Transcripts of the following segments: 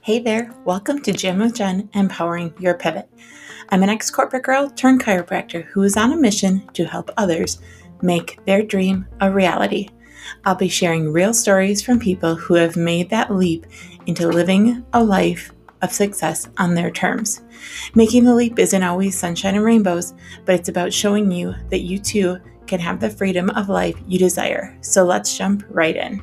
Hey there, welcome to Jam with Jen Empowering Your Pivot. I'm an ex corporate girl turned chiropractor who is on a mission to help others make their dream a reality. I'll be sharing real stories from people who have made that leap into living a life of success on their terms. Making the leap isn't always sunshine and rainbows, but it's about showing you that you too can have the freedom of life you desire. So let's jump right in.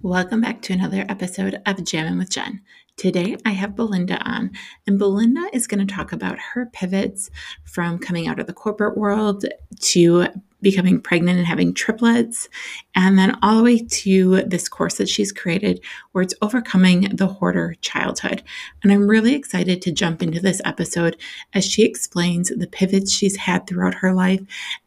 Welcome back to another episode of Jamming with Jen. Today I have Belinda on, and Belinda is going to talk about her pivots from coming out of the corporate world to becoming pregnant and having triplets, and then all the way to this course that she's created where it's overcoming the hoarder childhood. And I'm really excited to jump into this episode as she explains the pivots she's had throughout her life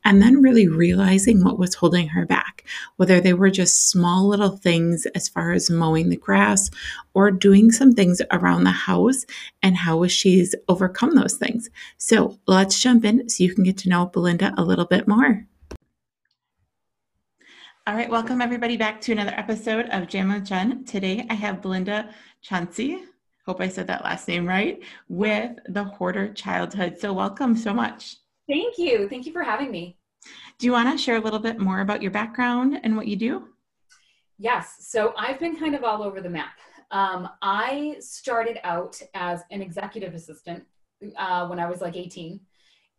and then really realizing what was holding her back, whether they were just small little things as far as mowing the grass or doing some things around the house and how she's overcome those things. So let's jump in so you can get to know Belinda a little bit more. All right, welcome everybody back to another episode of Jam with Jen. Today I have Belinda Chauncey, hope I said that last name right, with the Hoarder Childhood. So welcome so much. Thank you. Thank you for having me. Do you want to share a little bit more about your background and what you do? Yes. So I've been kind of all over the map. Um, I started out as an executive assistant uh, when I was like 18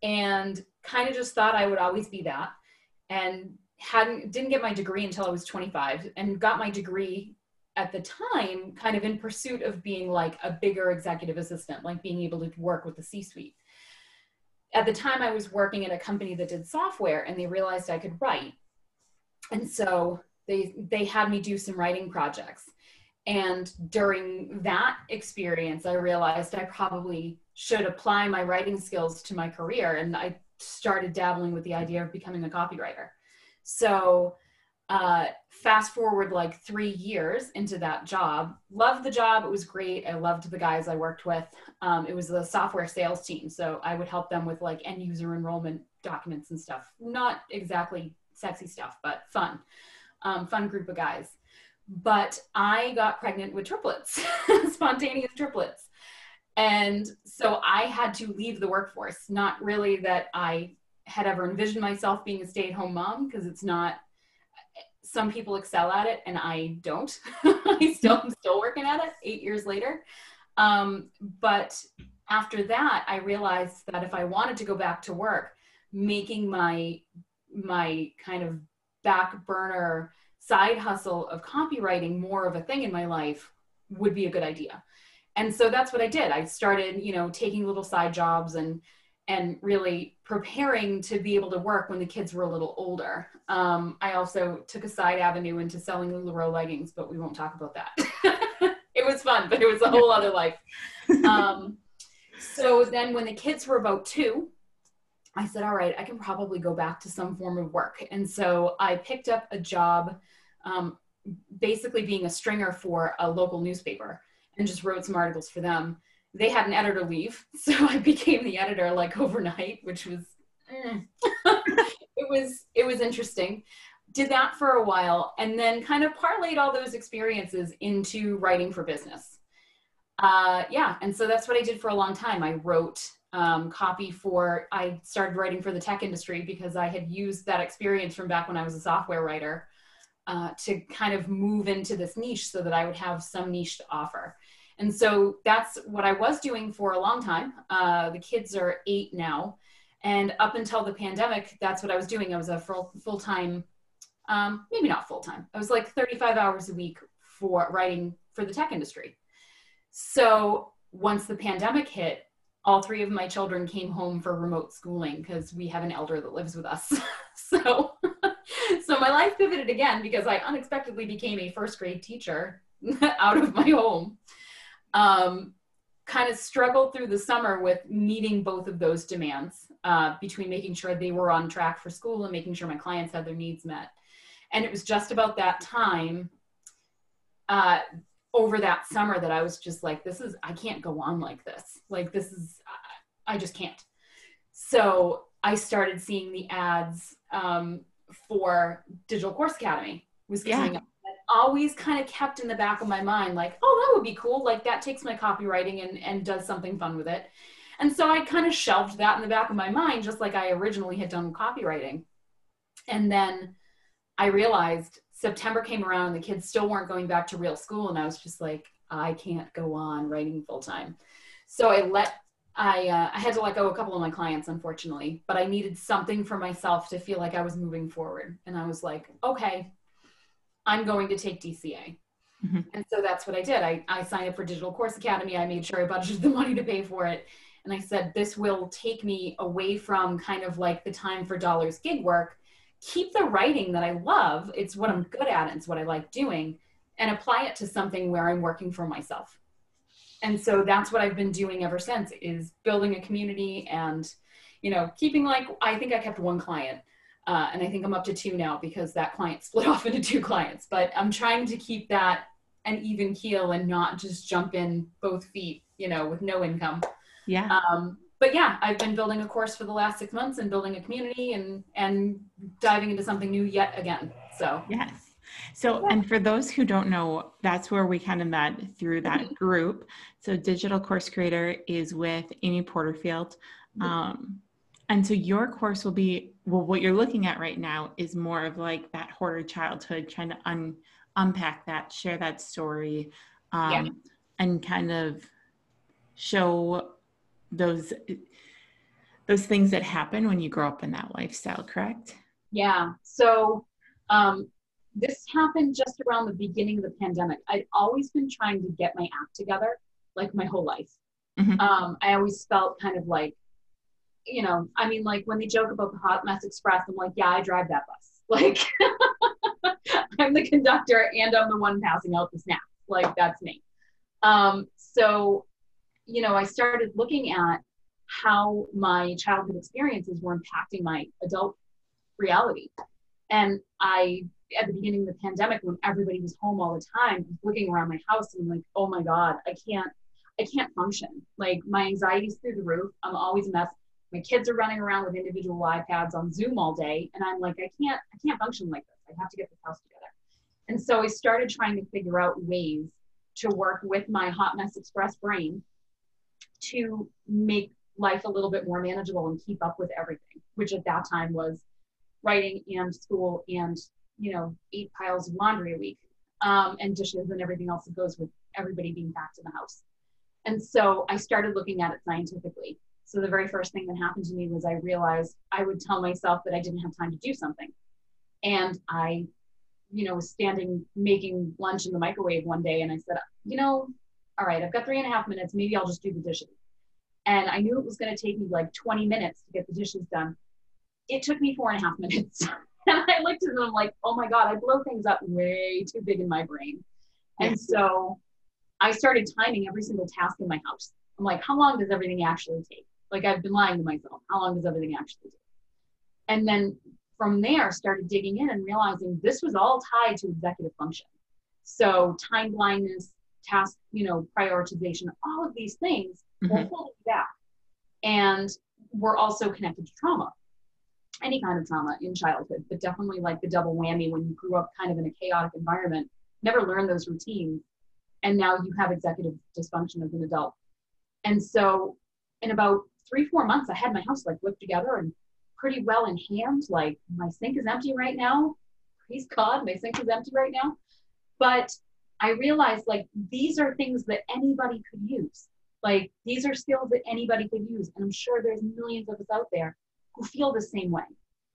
and kind of just thought I would always be that. And hadn't didn't get my degree until I was 25 and got my degree at the time kind of in pursuit of being like a bigger executive assistant, like being able to work with the C-suite. At the time I was working at a company that did software and they realized I could write. And so they they had me do some writing projects. And during that experience, I realized I probably should apply my writing skills to my career. And I started dabbling with the idea of becoming a copywriter. So uh, fast forward like three years into that job, loved the job. It was great. I loved the guys I worked with. Um, it was the software sales team. So I would help them with like end user enrollment documents and stuff. Not exactly sexy stuff, but fun. Um, fun group of guys. But I got pregnant with triplets, spontaneous triplets. And so I had to leave the workforce. Not really that I had ever envisioned myself being a stay-at-home mom because it's not some people excel at it and I don't. I still am still working at it eight years later. Um, but after that, I realized that if I wanted to go back to work, making my my kind of back burner side hustle of copywriting more of a thing in my life would be a good idea. And so that's what I did. I started, you know, taking little side jobs and and really preparing to be able to work when the kids were a little older. Um, I also took a side avenue into selling LuLaRoe leggings, but we won't talk about that. it was fun, but it was a whole other life. Um, so then when the kids were about two, I said, all right, I can probably go back to some form of work. And so I picked up a job, um, basically being a stringer for a local newspaper and just wrote some articles for them they had an editor leave, so I became the editor like overnight, which was mm. it was it was interesting. Did that for a while, and then kind of parlayed all those experiences into writing for business. Uh, yeah, and so that's what I did for a long time. I wrote um, copy for. I started writing for the tech industry because I had used that experience from back when I was a software writer uh, to kind of move into this niche so that I would have some niche to offer. And so that's what I was doing for a long time. Uh, the kids are eight now. And up until the pandemic, that's what I was doing. I was a full, full-time, um, maybe not full-time. I was like 35 hours a week for writing for the tech industry. So once the pandemic hit, all three of my children came home for remote schooling because we have an elder that lives with us. so, so my life pivoted again because I unexpectedly became a first grade teacher out of my home um, kind of struggled through the summer with meeting both of those demands uh, between making sure they were on track for school and making sure my clients had their needs met. And it was just about that time uh, over that summer that I was just like, this is, I can't go on like this. Like, this is, I just can't. So I started seeing the ads um, for Digital Course Academy was coming yeah. up. Always kind of kept in the back of my mind, like, oh, that would be cool. Like that takes my copywriting and, and does something fun with it. And so I kind of shelved that in the back of my mind, just like I originally had done with copywriting. And then I realized September came around and the kids still weren't going back to real school. And I was just like, I can't go on writing full time. So I let I uh, I had to let go a couple of my clients, unfortunately, but I needed something for myself to feel like I was moving forward. And I was like, okay, I'm going to take DCA. Mm-hmm. And so that's what I did. I, I signed up for Digital Course Academy. I made sure I budgeted the money to pay for it. And I said, this will take me away from kind of like the time for dollars gig work, keep the writing that I love. It's what I'm good at, it's what I like doing, and apply it to something where I'm working for myself and so that's what i've been doing ever since is building a community and you know keeping like i think i kept one client uh, and i think i'm up to two now because that client split off into two clients but i'm trying to keep that an even keel and not just jump in both feet you know with no income yeah um, but yeah i've been building a course for the last six months and building a community and and diving into something new yet again so yes so, and for those who don't know, that's where we kind of met through that mm-hmm. group. So, Digital Course Creator is with Amy Porterfield. Mm-hmm. Um, and so, your course will be well, what you're looking at right now is more of like that hoarder childhood, trying to un, unpack that, share that story, um, yeah. and kind of show those those things that happen when you grow up in that lifestyle correct yeah so um, this happened just around the beginning of the pandemic. I'd always been trying to get my act together, like my whole life. Mm-hmm. Um, I always felt kind of like, you know, I mean, like when they joke about the Hot Mess Express, I'm like, yeah, I drive that bus. Like, I'm the conductor and I'm the one passing out the snacks. Like, that's me. Um, so, you know, I started looking at how my childhood experiences were impacting my adult reality. And I at the beginning of the pandemic when everybody was home all the time, looking around my house and I'm like, oh my God, I can't, I can't function. Like my anxiety's through the roof. I'm always a mess. My kids are running around with individual iPads on Zoom all day. And I'm like, I can't, I can't function like this. I have to get this house together. And so I started trying to figure out ways to work with my hot mess express brain to make life a little bit more manageable and keep up with everything, which at that time was writing and school and you know, eight piles of laundry a week um, and dishes and everything else that goes with everybody being back to the house. And so I started looking at it scientifically. So the very first thing that happened to me was I realized I would tell myself that I didn't have time to do something. And I, you know, was standing making lunch in the microwave one day and I said, you know, all right, I've got three and a half minutes. Maybe I'll just do the dishes. And I knew it was going to take me like 20 minutes to get the dishes done. It took me four and a half minutes. and I looked at them like, oh my God, I blow things up way too big in my brain. And so I started timing every single task in my house. I'm like, how long does everything actually take? Like I've been lying to myself. How long does everything actually take? And then from there, started digging in and realizing this was all tied to executive function. So time blindness, task, you know, prioritization, all of these things mm-hmm. will hold you back. And we're also connected to trauma any kind of trauma in childhood, but definitely like the double whammy when you grew up kind of in a chaotic environment, never learned those routines, and now you have executive dysfunction as an adult. And so, in about three, four months, I had my house like whipped together and pretty well in hand. Like my sink is empty right now. Praise God, my sink is empty right now. But I realized like these are things that anybody could use. Like these are skills that anybody could use. And I'm sure there's millions of us out there who feel the same way.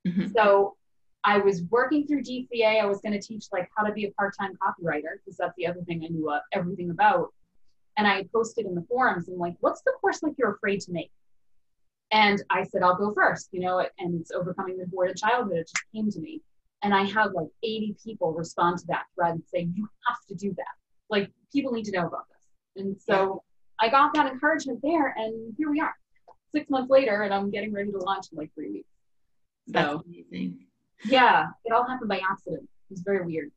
Mm-hmm. So I was working through DCA. I was going to teach like how to be a part-time copywriter because that's the other thing I knew uh, everything about. And I posted in the forums and like, what's the course like you're afraid to make? And I said, I'll go first, you know, and it's overcoming the hoarder childhood. It just came to me. And I had like 80 people respond to that thread and say, you have to do that. Like people need to know about this. And so yeah. I got that encouragement there and here we are six months later and I'm getting ready to launch in like three weeks. So, That's amazing. Yeah, it all happened by accident. It was very weird.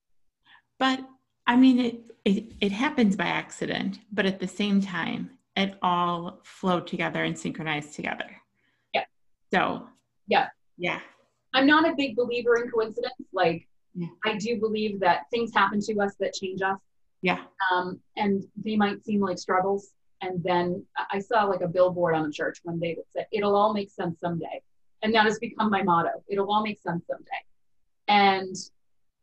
But I mean, it, it, it happens by accident, but at the same time, it all flowed together and synchronized together. So, yeah. Yeah. I'm not a big believer in coincidence. Like, yeah. I do believe that things happen to us that change us. Yeah. Um, and they might seem like struggles. And then I saw like a billboard on the church one day that said, It'll all make sense someday. And that has become my motto. It'll all make sense someday. And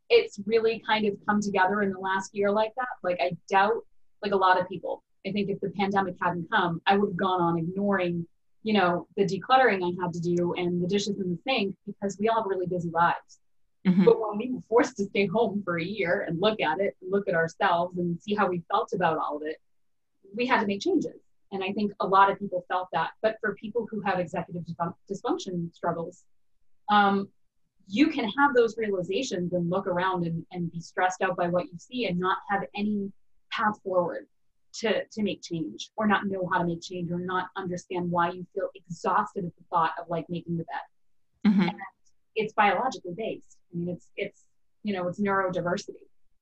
it's really kind of come together in the last year like that. Like, I doubt, like a lot of people, I think if the pandemic hadn't come, I would have gone on ignoring, you know, the decluttering I had to do and the dishes in the sink because we all have really busy lives. Mm-hmm. But when we were forced to stay home for a year and look at it, and look at ourselves and see how we felt about all of it, we had to make changes. And I think a lot of people felt that. But for people who have executive dysfunction struggles, um, you can have those realizations and look around and, and be stressed out by what you see and not have any path forward to, to make change or not know how to make change or not understand why you feel exhausted at the thought of like making the bed. Mm-hmm. it's biologically based. I mean, it's, it's, you know, it's neurodiversity.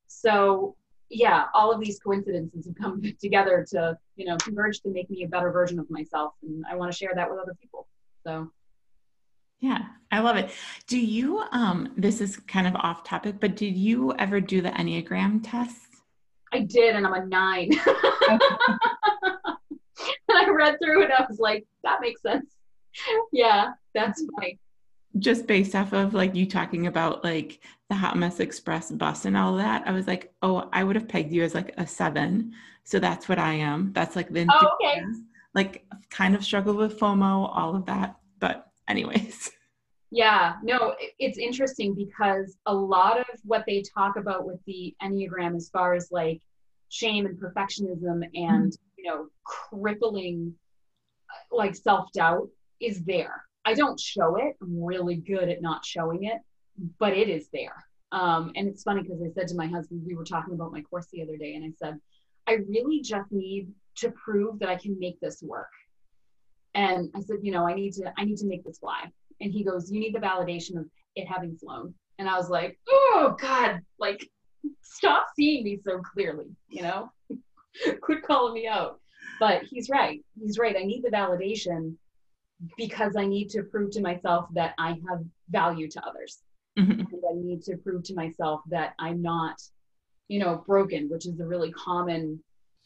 So yeah, all of these coincidences have come together to, you know, converge to make me a better version of myself. And I want to share that with other people. So yeah, I love it. Do you um this is kind of off topic, but did you ever do the Enneagram test? I did, and I'm a nine. and I read through it, I was like, that makes sense. Yeah, that's mm-hmm. funny. Just based off of like you talking about like the Hot Mess Express bus and all that, I was like, oh, I would have pegged you as like a seven. So that's what I am. That's like the oh, okay. like kind of struggle with FOMO, all of that. But anyways. Yeah, no, it's interesting because a lot of what they talk about with the Enneagram, as far as like shame and perfectionism and, mm-hmm. you know, crippling like self doubt, is there. I don't show it. I'm really good at not showing it, but it is there. Um, and it's funny because I said to my husband, we were talking about my course the other day, and I said, I really just need to prove that I can make this work. And I said, you know, I need to, I need to make this fly. And he goes, You need the validation of it having flown. And I was like, Oh God, like stop seeing me so clearly, you know? Quit calling me out. But he's right. He's right. I need the validation because I need to prove to myself that I have value to others. Mm-hmm. And I need to prove to myself that I'm not, you know, broken, which is a really common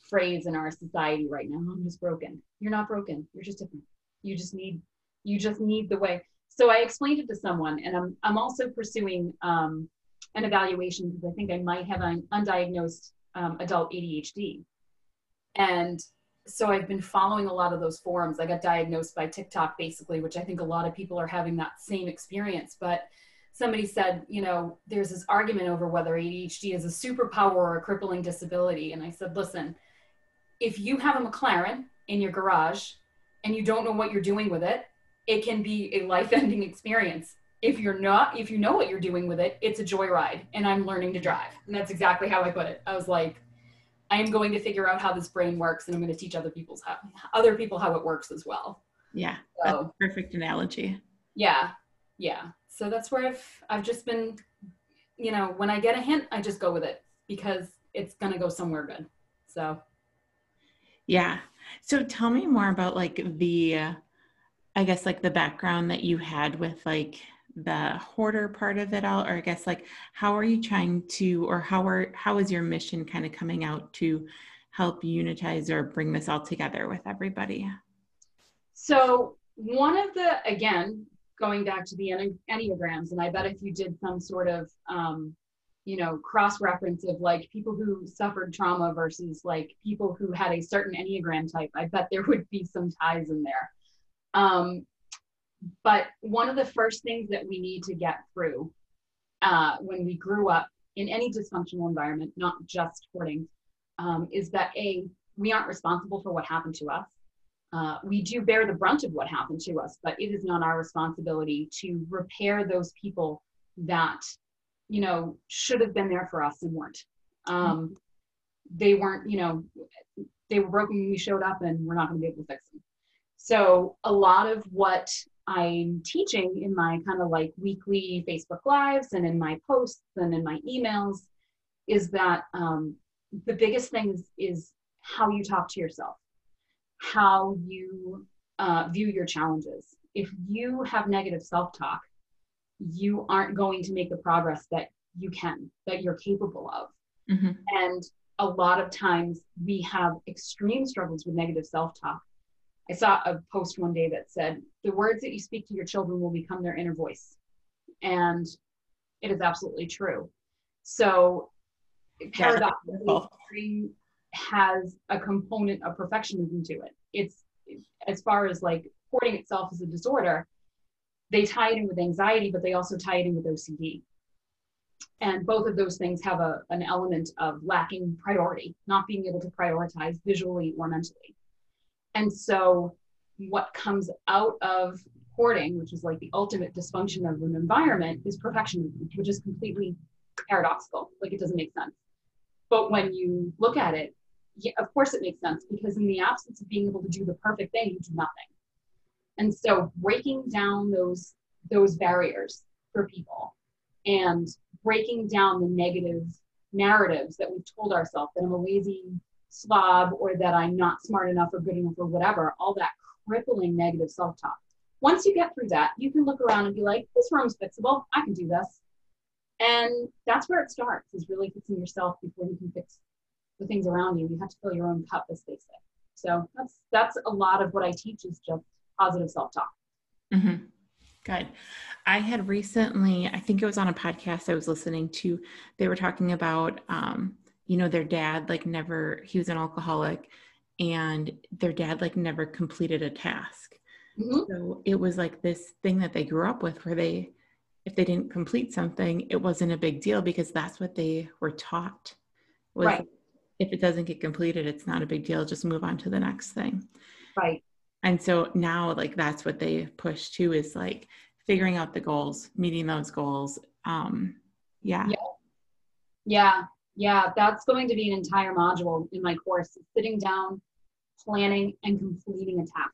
phrase in our society right now. I'm just broken. You're not broken. You're just different. You just need you just need the way so I explained it to someone, and I'm I'm also pursuing um, an evaluation because I think I might have an undiagnosed um, adult ADHD, and so I've been following a lot of those forums. I got diagnosed by TikTok basically, which I think a lot of people are having that same experience. But somebody said, you know, there's this argument over whether ADHD is a superpower or a crippling disability, and I said, listen, if you have a McLaren in your garage and you don't know what you're doing with it it can be a life-ending experience. If you're not if you know what you're doing with it it's a joyride and i'm learning to drive. And that's exactly how i put it. I was like i am going to figure out how this brain works and i'm going to teach other people's how other people how it works as well. Yeah so, perfect analogy. Yeah yeah. So that's where i've i've just been you know when i get a hint i just go with it because it's going to go somewhere good. So. Yeah. So tell me more about like the uh, I guess like the background that you had with like the hoarder part of it all, or I guess like how are you trying to, or how are how is your mission kind of coming out to help unitize or bring this all together with everybody? So one of the again going back to the enneagrams, and I bet if you did some sort of um, you know cross reference of like people who suffered trauma versus like people who had a certain enneagram type, I bet there would be some ties in there. Um, but one of the first things that we need to get through uh, when we grew up in any dysfunctional environment, not just hoarding, um, is that A, we aren't responsible for what happened to us. Uh, we do bear the brunt of what happened to us, but it is not our responsibility to repair those people that, you know, should have been there for us and weren't. Um, they weren't, you know, they were broken when we showed up and we're not going to be able to fix them. So a lot of what I'm teaching in my kind of like weekly Facebook Lives and in my posts and in my emails is that um, the biggest thing is, is how you talk to yourself, how you uh, view your challenges. if you have negative self-talk you aren't going to make the progress that you can that you're capable of hmm and a lot of times we have extreme struggles with negative self-talk i saw a post one day that said the words that you speak to your children will become their inner voice. And it is absolutely true. So paradoxically has a component of perfectionism to it. It's as far as like hoarding itself as a disorder they tie it in with anxiety but they also tie it in with ocd and both of those things have a, an element of lacking priority not being able to prioritize visually or mentally and so what comes out of hoarding which is like the ultimate dysfunction of an environment is perfectionism which is completely paradoxical. Like it doesn't make sense. But when you look at it yeah, of course it makes sense because in the absence of being able to do the perfect thing you do nothing. And so breaking down those those barriers for people and breaking down the negative narratives that we've told ourselves that I'm a lazy slob or that I'm not smart enough or good enough or whatever, all that crippling negative self talk. Once you get through that, you can look around and be like, this room's fixable. I can do this. And that's where it starts is really fixing yourself before you can fix the things around you. You have to fill your own cup, as they say. So that's that's a lot of what I teach is just positive self talk. hmm Good. I had recently, I think it was on a podcast I was listening to, they were talking about, um, you know, their dad, like, never, he was an alcoholic, and their dad, like, never completed a task. Mhm. So it was like this thing that they grew up with where they, if they didn't complete something, it wasn't a big deal because that's what they were taught. Was Right. if it doesn't get completed, it's not a big deal. Just move on to the next thing. Right. And so now, like, that's what they push to is like figuring out the goals, meeting those goals. Um, yeah. Yeah. Yeah, yeah, that's going to be an entire module in my course, sitting down, planning, and completing a task.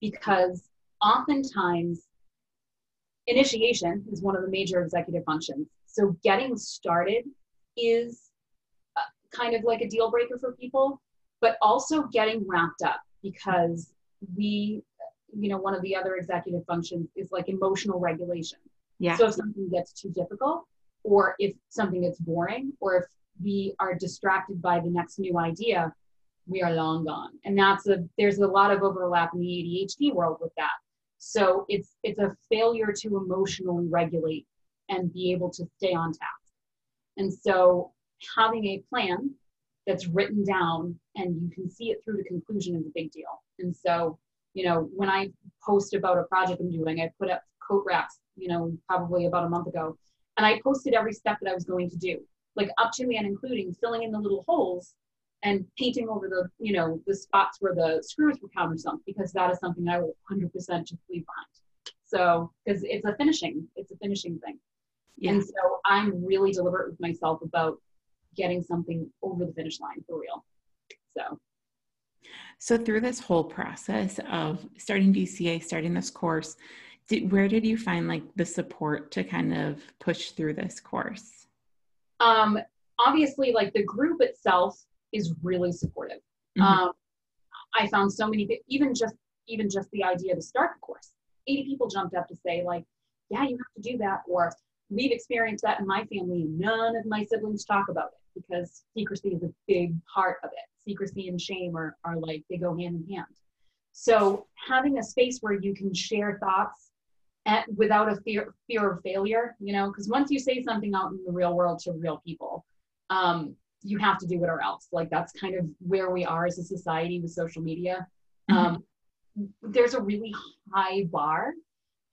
Because oftentimes, initiation is one of the major executive functions. So, getting started is uh, kind of like a deal breaker for people, but also getting wrapped up because we, you know, one of the other executive functions is like emotional regulation. Yeah. So if something gets too difficult, or if something gets boring, or if we are distracted by the next new idea, we are long gone. And that's a there's a lot of overlap in the ADHD world with that. So it's it's a failure to emotionally regulate and be able to stay on task. And so having a plan that's written down and you can see it through to conclusion is a big deal. And so, you know, when I post about a project I'm doing, I put up coat racks, you know, probably about a month ago, and I posted every step that I was going to do, like up to and including filling in the little holes and painting over the, you know, the spots where the screws were countersunk, because that is something I will 100% just leave behind. So, because it's a finishing, it's a finishing thing. Yeah. And so I'm really deliberate with myself about getting something over the finish line for real. So, So through this whole process of starting DCA, starting this course, did, where did you find like the support to kind of push through this course? Um, obviously, like the group itself is really supportive. Mhm. Um, I found so many, even just even just the idea to start the course, 80 people jumped up to say like, yeah, you have to do that, or we've experienced that in my family, and none of my siblings talk about it because secrecy is a big part of it. Secrecy and shame are, are like they go hand in hand. So having a space where you can share thoughts at, without a fear fear of failure, you know, because once you say something out in the real world to real people, um, you have to do it or else. Like that's kind of where we are as a society with social media. Um, there's a really high bar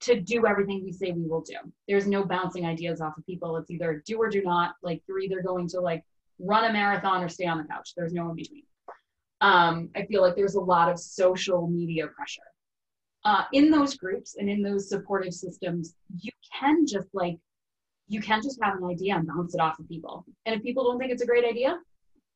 to do everything we say we will do. There's no bouncing ideas off of people. It's either do or do not. Like you're either going to like run a marathon or stay on the couch. There's no in between. Um, I feel like there's a lot of social media pressure. Uh, in those groups and in those supportive systems, you can just like you can just have an idea and bounce it off of people. And if people don't think it's a great idea,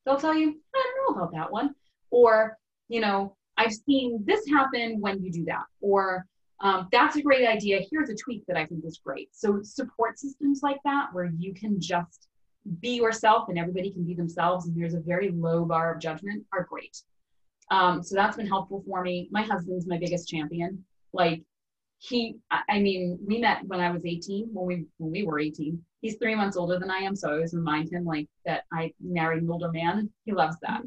they'll tell you, I don't know about that one. Or, you know, I've seen this happen when you do that. Or um, that's a great idea. Here's a tweak that I think is great. So support systems like that, where you can just be yourself and everybody can be themselves, and there's a very low bar of judgment, are great. Um, so that's been helpful for me. My husband's my biggest champion. Like he I mean, we met when I was 18, when we when we were 18. He's three months older than I am, so I always remind him like that I married an older man. He loves that.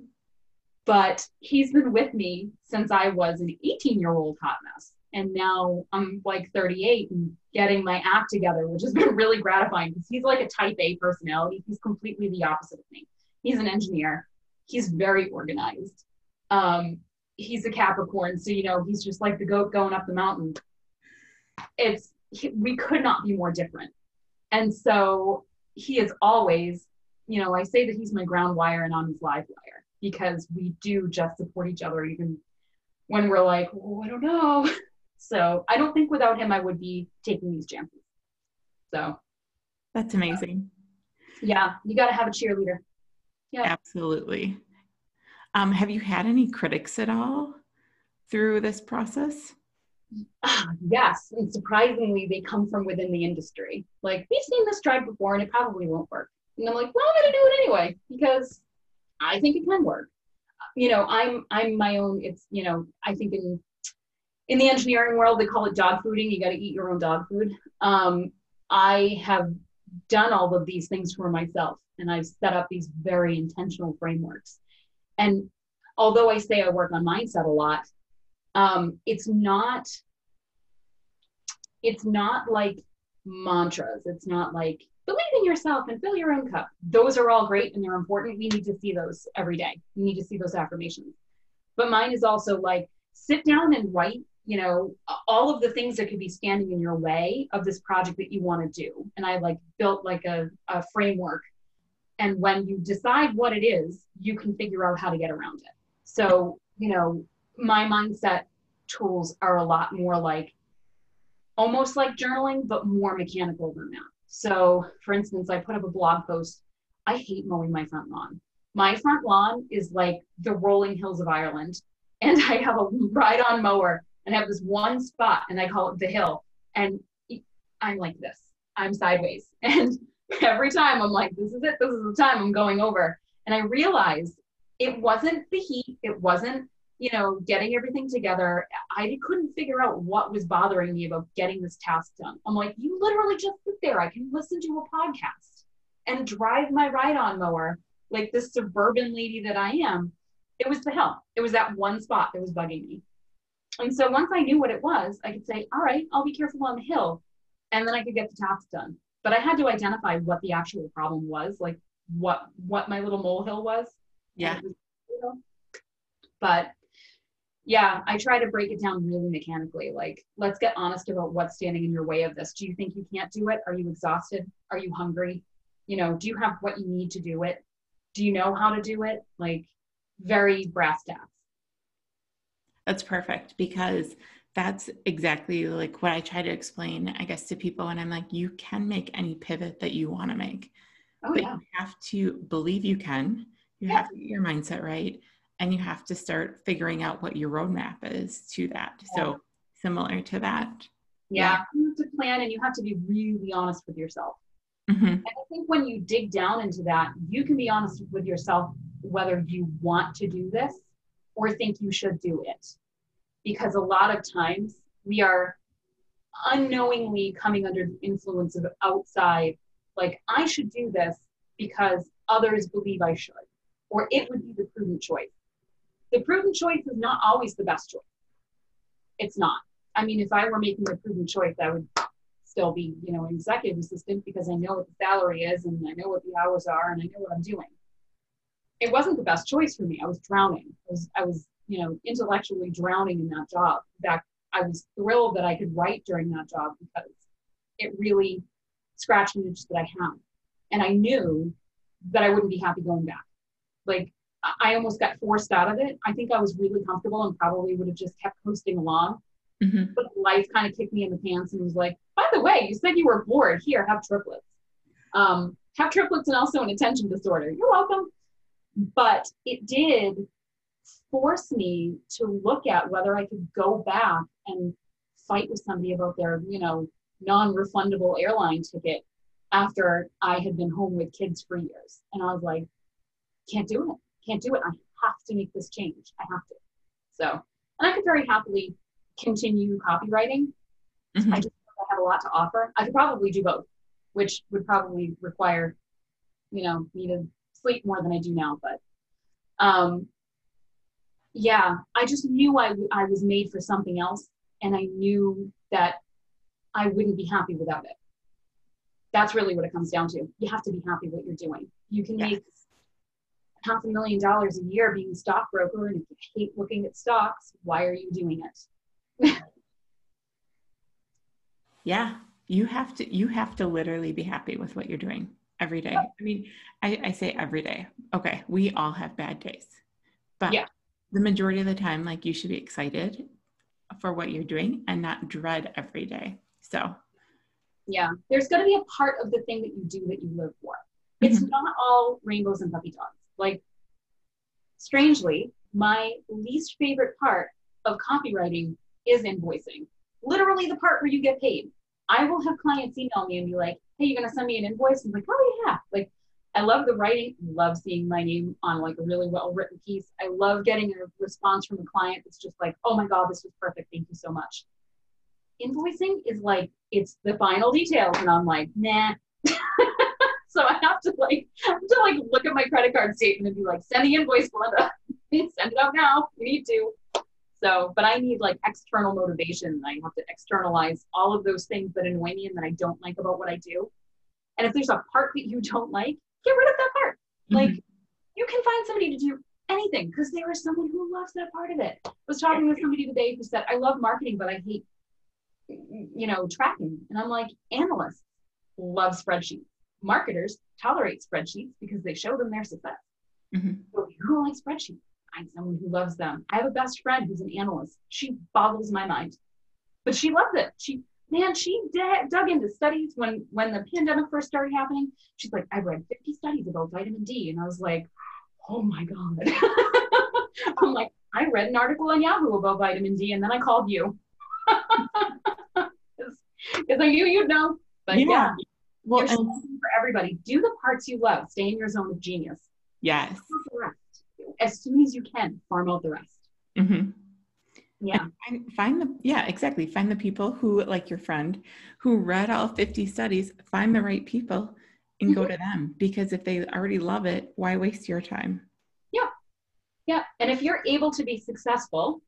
But he's been with me since I was an 18 year old hot mess. And now I'm like 38 and getting my act together, which has been really gratifying because he's like a type A personality. He's completely the opposite of me. He's an engineer. He's very organized. Um, he's a Capricorn, so you know he's just like the goat going up the mountain. It's he, we could not be more different, and so he is always, you know, I say that he's my ground wire and I'm his live wire because we do just support each other even when we're like, oh, I don't know. So I don't think without him I would be taking these chances. So that's amazing. Yeah, you got to have a cheerleader. Yeah, absolutely. Um, have you had any critics at all through this process? yes, and surprisingly, they come from within the industry. Like, we've seen this tried before and it probably won't work. And I'm like, well, I'm going to do it anyway because I think it can work. You know, I'm I'm my own. It's you know, I think in in the engineering world, they call it dog fooding. You got to eat your own dog food. Um, I have done all of these things for myself, and I've set up these very intentional frameworks. And although I say I work on mindset a lot, um, it's not it's not like mantras. It's not like believe in yourself and fill your own cup. Those are all great and they're important. We need to see those every day. We need to see those affirmations. But mine is also like sit down and write you know all of the things that could be standing in your way of this project that you want to do and i like built like a, a framework and when you decide what it is you can figure out how to get around it so you know my mindset tools are a lot more like almost like journaling but more mechanical than that so for instance i put up a blog post i hate mowing my front lawn my front lawn is like the rolling hills of ireland and i have a ride on mower and I have this one spot and I call it the hill. And I'm like this. I'm sideways. And every time I'm like, this is it, this is the time I'm going over. And I realized it wasn't the heat, it wasn't, you know, getting everything together. I couldn't figure out what was bothering me about getting this task done. I'm like, you literally just sit there. I can listen to a podcast and drive my ride on mower like this suburban lady that I am. It was the hill. It was that one spot that was bugging me. And so once I knew what it was, I could say, all right, I'll be careful on the hill. And then I could get the task done. But I had to identify what the actual problem was, like what what my little molehill was. Yeah. But yeah, I try to break it down really mechanically. Like, let's get honest about what's standing in your way of this. Do you think you can't do it? Are you exhausted? Are you hungry? You know, do you have what you need to do it? Do you know how to do it? Like, very brass tacks. That's perfect because that's exactly like what I try to explain, I guess, to people. And I'm like, you can make any pivot that you want to make, oh, but yeah. you have to believe you can. You yeah. have to get your mindset right, and you have to start figuring out what your roadmap is to that. Yeah. So similar to that. Yeah, you have to plan, and you have to be really honest with yourself. Mm-hmm. And I think when you dig down into that, you can be honest with yourself whether you want to do this or think you should do it. Because a lot of times we are unknowingly coming under the influence of outside, like, I should do this because others believe I should, or it would be the prudent choice. The prudent choice is not always the best choice. It's not. I mean, if I were making the prudent choice, I would still be, you know, an executive assistant because I know what the salary is and I know what the hours are and I know what I'm doing it wasn't the best choice for me. I was drowning. I was, I was, you know, intellectually drowning in that job. In fact, I was thrilled that I could write during that job because it really scratched an itch that I had. And I knew that I wouldn't be happy going back. Like I almost got forced out of it. I think I was really comfortable and probably would have just kept coasting along. Mm-hmm. But life kind of kicked me in the pants and was like, by the way, you said you were bored. Here, have triplets. Um, have triplets and also an attention disorder. You're welcome but it did force me to look at whether I could go back and fight with somebody about their, you know, non-refundable airline ticket after I had been home with kids for years. And I was like, can't do it. Can't do it. I have to make this change. I have to. So, and I could very happily continue copywriting, Mm-hmm. I just I have a lot to offer. I could probably do both, which would probably require, you know, me to sleep more than I do now. But um, yeah, I just knew I, I was made for something else. And I knew that I wouldn't be happy without it. That's really what it comes down to. You have to be happy what you're doing. You can yes. make half a million dollars a year being a stockbroker, and if you hate looking at stocks, why are you doing it? yeah, you have to. You have to literally be happy with what you're doing every day. I mean, I, I say every day. Okay, we all have bad days, but yeah. The majority of the time, like you should be excited for what you're doing and not dread every day. So, yeah, there's going to be a part of the thing that you do that you live for. It's mm-hmm. not all rainbows and puppy dogs. Like, strangely, my least favorite part of copywriting is invoicing. Literally, the part where you get paid. I will have clients email me and be like, "Hey, you're gonna send me an invoice?" I'm like, "Oh yeah!" Like, I love the writing. Love seeing my name on like a really well written piece. I love getting a response from a client that's just like, "Oh my god, this was perfect. Thank you so much." Invoicing is like it's the final details, and I'm like, nah. so I have to like have to like look at my credit card statement and be like, send the invoice, Belinda. send it out now. We need to. So, but I need like external motivation. I have to externalize all of those things that annoy me and that I don't like about what I do. And if there's a part that you don't like, get rid of that part. Mm-hmm. Like you can find somebody to do anything because there is someone who loves that part of it. I was talking with somebody today who said, I love marketing, but I hate, you know, tracking. And I'm like, analysts love spreadsheets. Marketers tolerate spreadsheets because they show them their success. Mm-hmm. So if you don't like spreadsheets, find someone who loves them. I have a best friend who's an analyst. She boggles my mind, but she loves it. She man, she d- dug into studies when when the pandemic first started happening. She's like, I've read 50 studies about vitamin D, and I was like, oh my god. I'm like, I read an article on Yahoo about vitamin D, and then I called you because I knew you'd know. But yeah, yeah well, and, for everybody, do the parts you love. Stay in your zone of genius. Yes. As soon as you can, farm out the rest. Mm-hmm. Yeah. Find, find, the, yeah, exactly. Find the people who, like your friend, who read all 50 studies, find the right people and mm-hmm. go to them because if they already love it, why waste your time? Yeah. Yeah. And if you're able to be successful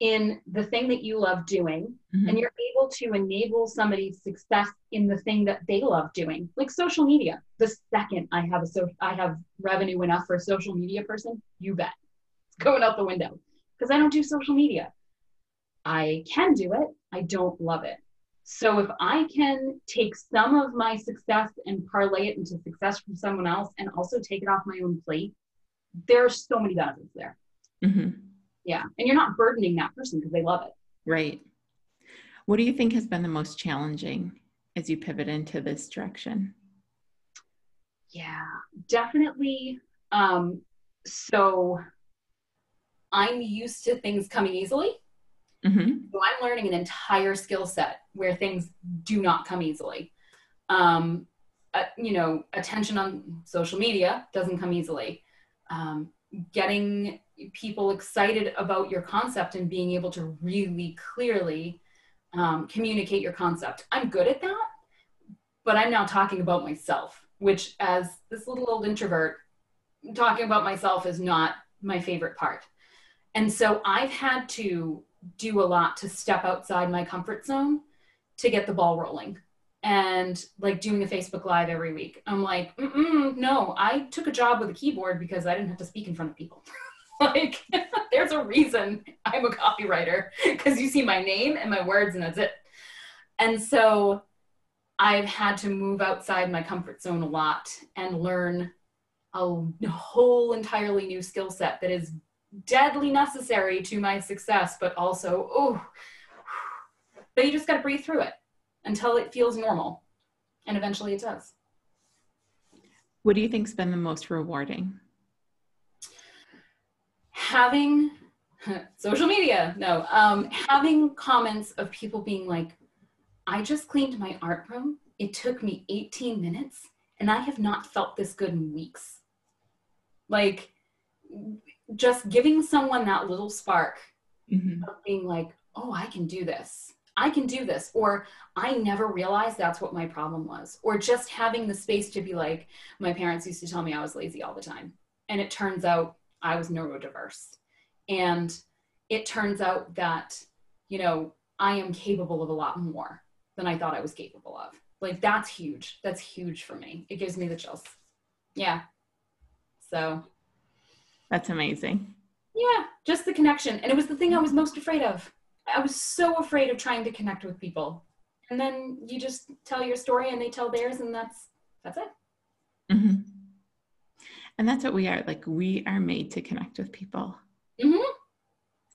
in the thing that you love doing mm-hmm. and you're able to enable somebody's success in the thing that they love doing, like social media, the second I have a so I have revenue enough for a social media person, you bet. It's going out the window because I don't do social media. I can do it, I don't love it. So if I can take some of my success and parlay it into success from someone else and also take it off my own plate, there are so many benefits there. Mm-hmm. Yeah. And you're not burdening that person because they love it. Right. What do you think has been the most challenging as you pivot into this direction? Yeah, definitely. Um, so I'm used to things coming easily. Mm-hmm. So I'm learning an entire skill set where things do not come easily. Um, uh, you know, attention on social media doesn't come easily. Um, getting people excited about your concept and being able to really clearly um, communicate your concept. I'm good at that, but I'm now talking about myself, which, as this little old introvert, talking about myself is not my favorite part. And so I've had to do a lot to step outside my comfort zone to get the ball rolling and like doing a Facebook Live every week. I'm like, no, I took a job with a keyboard because I didn't have to speak in front of people. like, there's a reason I'm a copywriter because you see my name and my words, and that's it. And so I've had to move outside my comfort zone a lot and learn a whole entirely new skill set that is deadly necessary to my success, but also, oh, but you just got to breathe through it until it feels normal. And eventually it does. What do you think's been the most rewarding? Having social media, no, um, having comments of people being like, I just cleaned my art room. It took me 18 minutes and I have not felt this good in weeks. Like, just giving someone that little spark mm-hmm. of being like, oh, I can do this. I can do this. Or I never realized that's what my problem was. Or just having the space to be like, my parents used to tell me I was lazy all the time. And it turns out I was neurodiverse. And it turns out that, you know, I am capable of a lot more than I thought I was capable of. Like that's huge. That's huge for me. It gives me the chills. Yeah. So that's amazing. Yeah, just the connection. And it was the thing I was most afraid of. I was so afraid of trying to connect with people. And then you just tell your story and they tell theirs and that's that's it. Mm-hmm. And that's what we are. Like we are made to connect with people. Mm-hmm.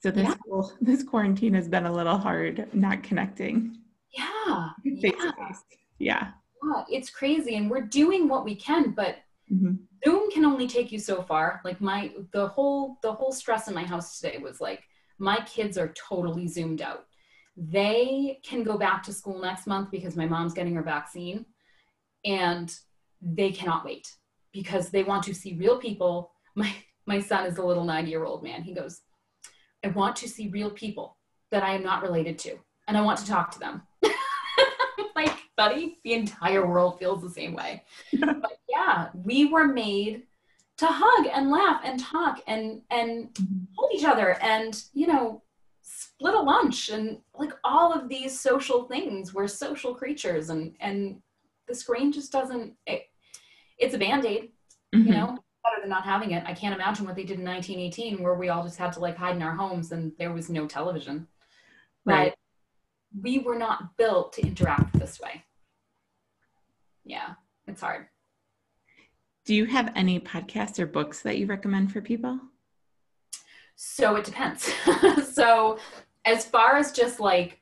So this yeah. whole, this quarantine has been a little hard not connecting. Yeah. Face yeah. to face. Yeah. Yeah, it's crazy. And we're doing what we can, but mm-hmm. Zoom can only take you so far. Like my the whole the whole stress in my house today was like my kids are totally zoomed out. They can go back to school next month because my mom's getting her vaccine and they cannot wait because they want to see real people. My my son is a little 90-year-old man. He goes, "I want to see real people that I am not related to and I want to talk to them." Buddy, the entire world feels the same way. but yeah, we were made to hug and laugh and talk and and mm-hmm. hold each other and you know split a lunch and like all of these social things we're social creatures and and the screen just doesn't it, it's a band-aid mm-hmm. you know better than not having it i can't imagine what they did in 1918 where we all just had to like hide in our homes and there was no television right. but we were not built to interact this way yeah it's hard do you have any podcasts or books that you recommend for people? So it depends. so, as far as just like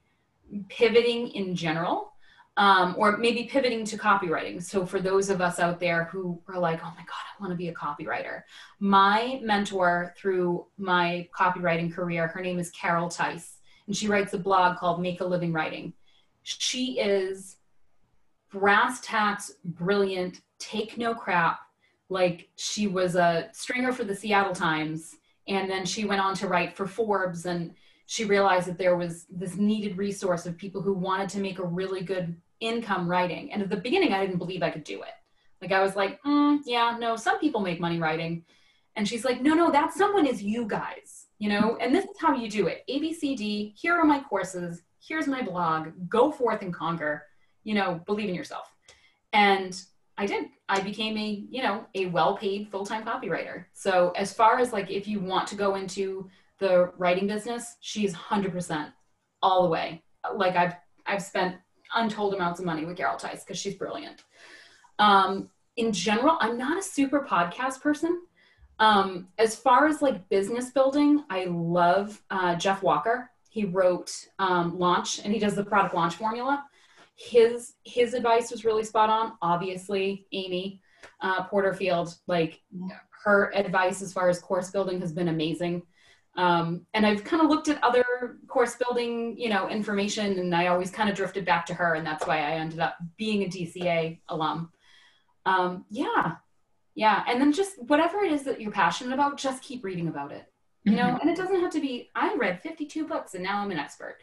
pivoting in general, um, or maybe pivoting to copywriting. So, for those of us out there who are like, oh my God, I want to be a copywriter, my mentor through my copywriting career, her name is Carol Tice, and she writes a blog called Make a Living Writing. She is brass tacks, brilliant, take no crap, like she was a stringer for the Seattle Times and then she went on to write for Forbes and she realized that there was this needed resource of people who wanted to make a really good income writing. And at the beginning, I didn't believe I could do it. Like I was like, mm, yeah, no, some people make money writing. And she's like, no, no, that someone is you guys, you know, and this is how you do it. A, B, C, D, here are my courses. Here's my blog. Go forth and conquer, you know, believe in yourself. And I did. I became a, you know, a well-paid full-time copywriter. So as far as like if you want to go into the writing business, she's 100% all the way. Like I've I've spent untold amounts of money with Carol Tice because she's brilliant. Um, in general, I'm not a super podcast person. Um, as far as like business building, I love uh, Jeff Walker. He wrote um, Launch and he does the product launch formula his his advice was really spot on. Obviously, Amy uh, Porterfield, like her advice as far as course building has been amazing. Um, and I've kind of looked at other course building, you know, information, and I always kind of drifted back to her, and that's why I ended up being a DCA alum. Um, yeah, yeah, and then just whatever it is that you're passionate about, just keep reading about it. You know, mm-hmm. and it doesn't have to be. I read 52 books, and now I'm an expert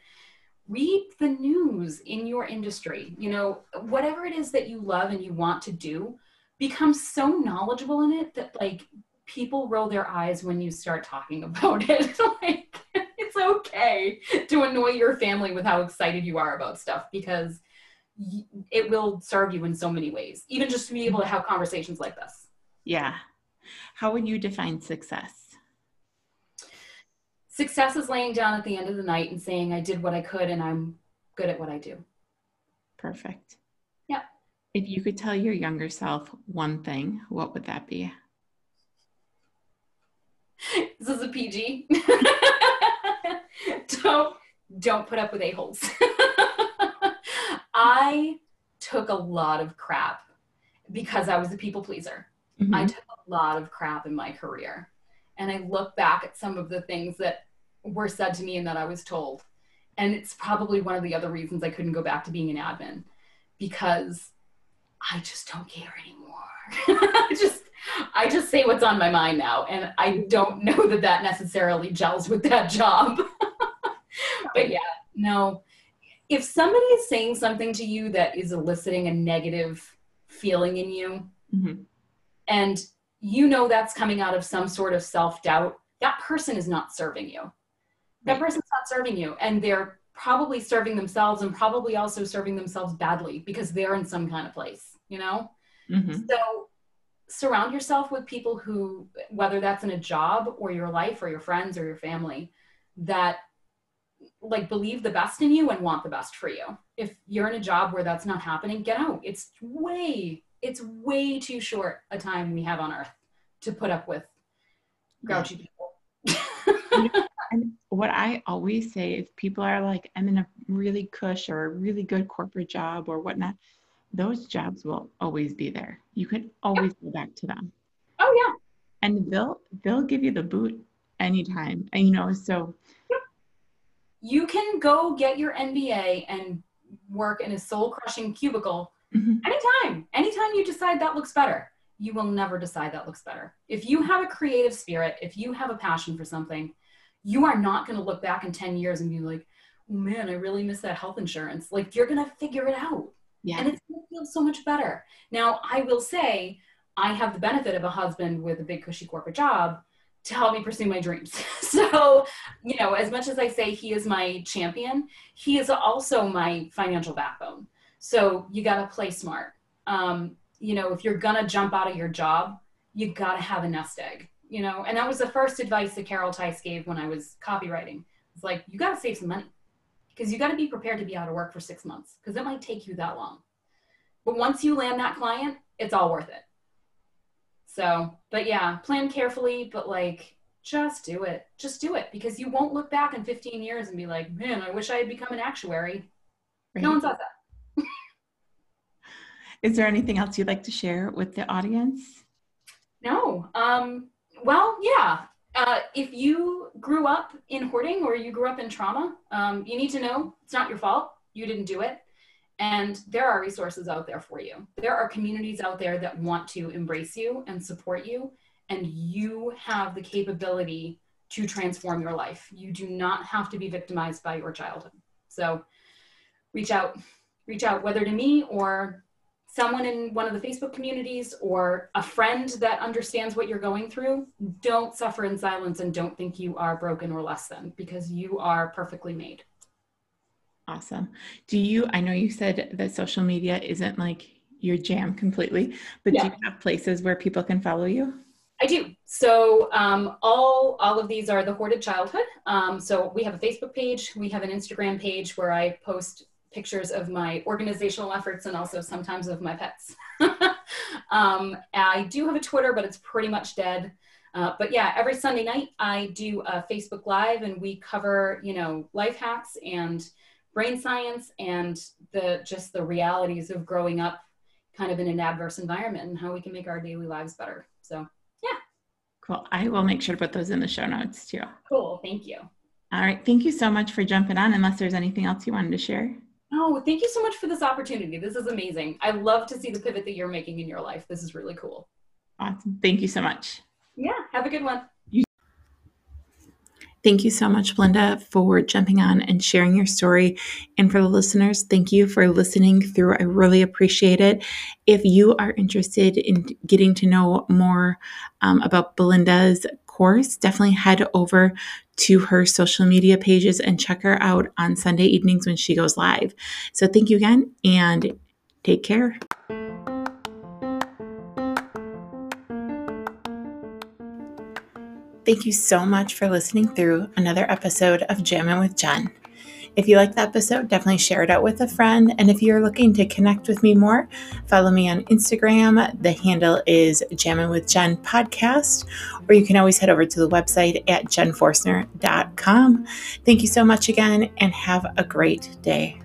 read the news in your industry you know whatever it is that you love and you want to do become so knowledgeable in it that like people roll their eyes when you start talking about it like it's okay to annoy your family with how excited you are about stuff because it will serve you in so many ways even just to be able to have conversations like this yeah how would you define success success is laying down at the end of the night and saying, I did what I could and I'm good at what I do. Perfect. Yeah. If you could tell your younger self one thing, what would that be? This is a PG. don't don't put up with a-holes. I took a lot of crap because I was a people pleaser. Mm-hmm. I took a lot of crap in my career and I look back at some of the things that were said to me and that I was told. And it's probably one of the other reasons I couldn't go back to being an admin because I just don't care anymore. I just I just say what's on my mind now and I don't know that that necessarily gels with that job. but yeah, no. if somebody is saying something to you that is eliciting a negative feeling in you, mm-hmm. And you know that's coming out of some sort of self doubt, that person is not serving you. That right. person's not serving you, and they're probably serving themselves and probably also serving themselves badly because they're in some kind of place, you know? Mm-hmm. So surround yourself with people who, whether that's in a job or your life or your friends or your family, that like believe the best in you and want the best for you. If you're in a job where that's not happening, get out. It's way, it's way too short a time we have on earth to put up with grouchy people. and what I always say is people are like, I'm in a really cush or a really good corporate job or whatnot. Those jobs will always be there. You can always go back to them. Oh yeah. And they'll they'll give you the boot anytime. And you know, so you can go get your MBA and work in a soul crushing cubicle mm-hmm. anytime. Anytime you decide that looks better, you will never decide that looks better. If you have a creative spirit, if you have a passion for something, you are not going to look back in 10 years and be like, oh man, I really miss that health insurance. Like you're going to figure it out. Yeah. And it's going to feel so much better. Now, I will say, I have the benefit of a husband with a big, cushy corporate job to help me pursue my dreams. so, you know, as much as I say he is my champion, he is also my financial backbone. So you got to play smart. Um, you know, if you're going to jump out of your job, you got to have a nest egg you know, and that was the first advice that Carol Tice gave when I was copywriting. It's like, you got to save some money because you got to be prepared to be out of work for six months because it might take you that long. But once you land that client, it's all worth it. So, but yeah, plan carefully, but like, just do it. Just do it because you won't look back in 15 years and be like, man, I wish I had become an actuary. Right. No one says that. Is there anything else you'd like to share with the audience? No. Um, well, yeah. Uh, if you grew up in hoarding or you grew up in trauma, um, you need to know it's not your fault. You didn't do it. And there are resources out there for you. There are communities out there that want to embrace you and support you. And you have the capability to transform your life. You do not have to be victimized by your childhood. So reach out, reach out, whether to me or someone in one of the Facebook communities or a friend that understands what you're going through, don't suffer in silence and don't think you are broken or less than because you are perfectly made. Awesome. Do you, I know you said that social media isn't like your jam completely, but yeah. do you have places where people can follow you? I do. So um, all all of these are the hoarded childhood. Um, so we have a Facebook page, we have an Instagram page where I post pictures of my organizational efforts and also sometimes of my pets. um, I do have a Twitter, but it's pretty much dead. Uh, but yeah, every Sunday night I do a Facebook Live and we cover, you know, life hacks and brain science and the just the realities of growing up kind of in an adverse environment and how we can make our daily lives better. So yeah. Cool. I will make sure to put those in the show notes too. Cool. Thank you. All right. Thank you so much for jumping on. Unless there's anything else you wanted to share. Oh, thank you so much for this opportunity. This is amazing. I love to see the pivot that you're making in your life. This is really cool. Awesome. Thank you so much. Yeah. Have a good one. Thank you so much, Belinda, for jumping on and sharing your story. And for the listeners, thank you for listening through. I really appreciate it. If you are interested in getting to know more um, about Belinda's course, definitely head over to her social media pages and check her out on Sunday evenings when she goes live. So thank you again and take care. Thank you so much for listening through another episode of Jammin' with Jen. If you liked the episode, definitely share it out with a friend. And if you're looking to connect with me more, follow me on Instagram. The handle is Jammin' with Jen Podcast, or you can always head over to the website at jenforstner.com. Thank you so much again and have a great day.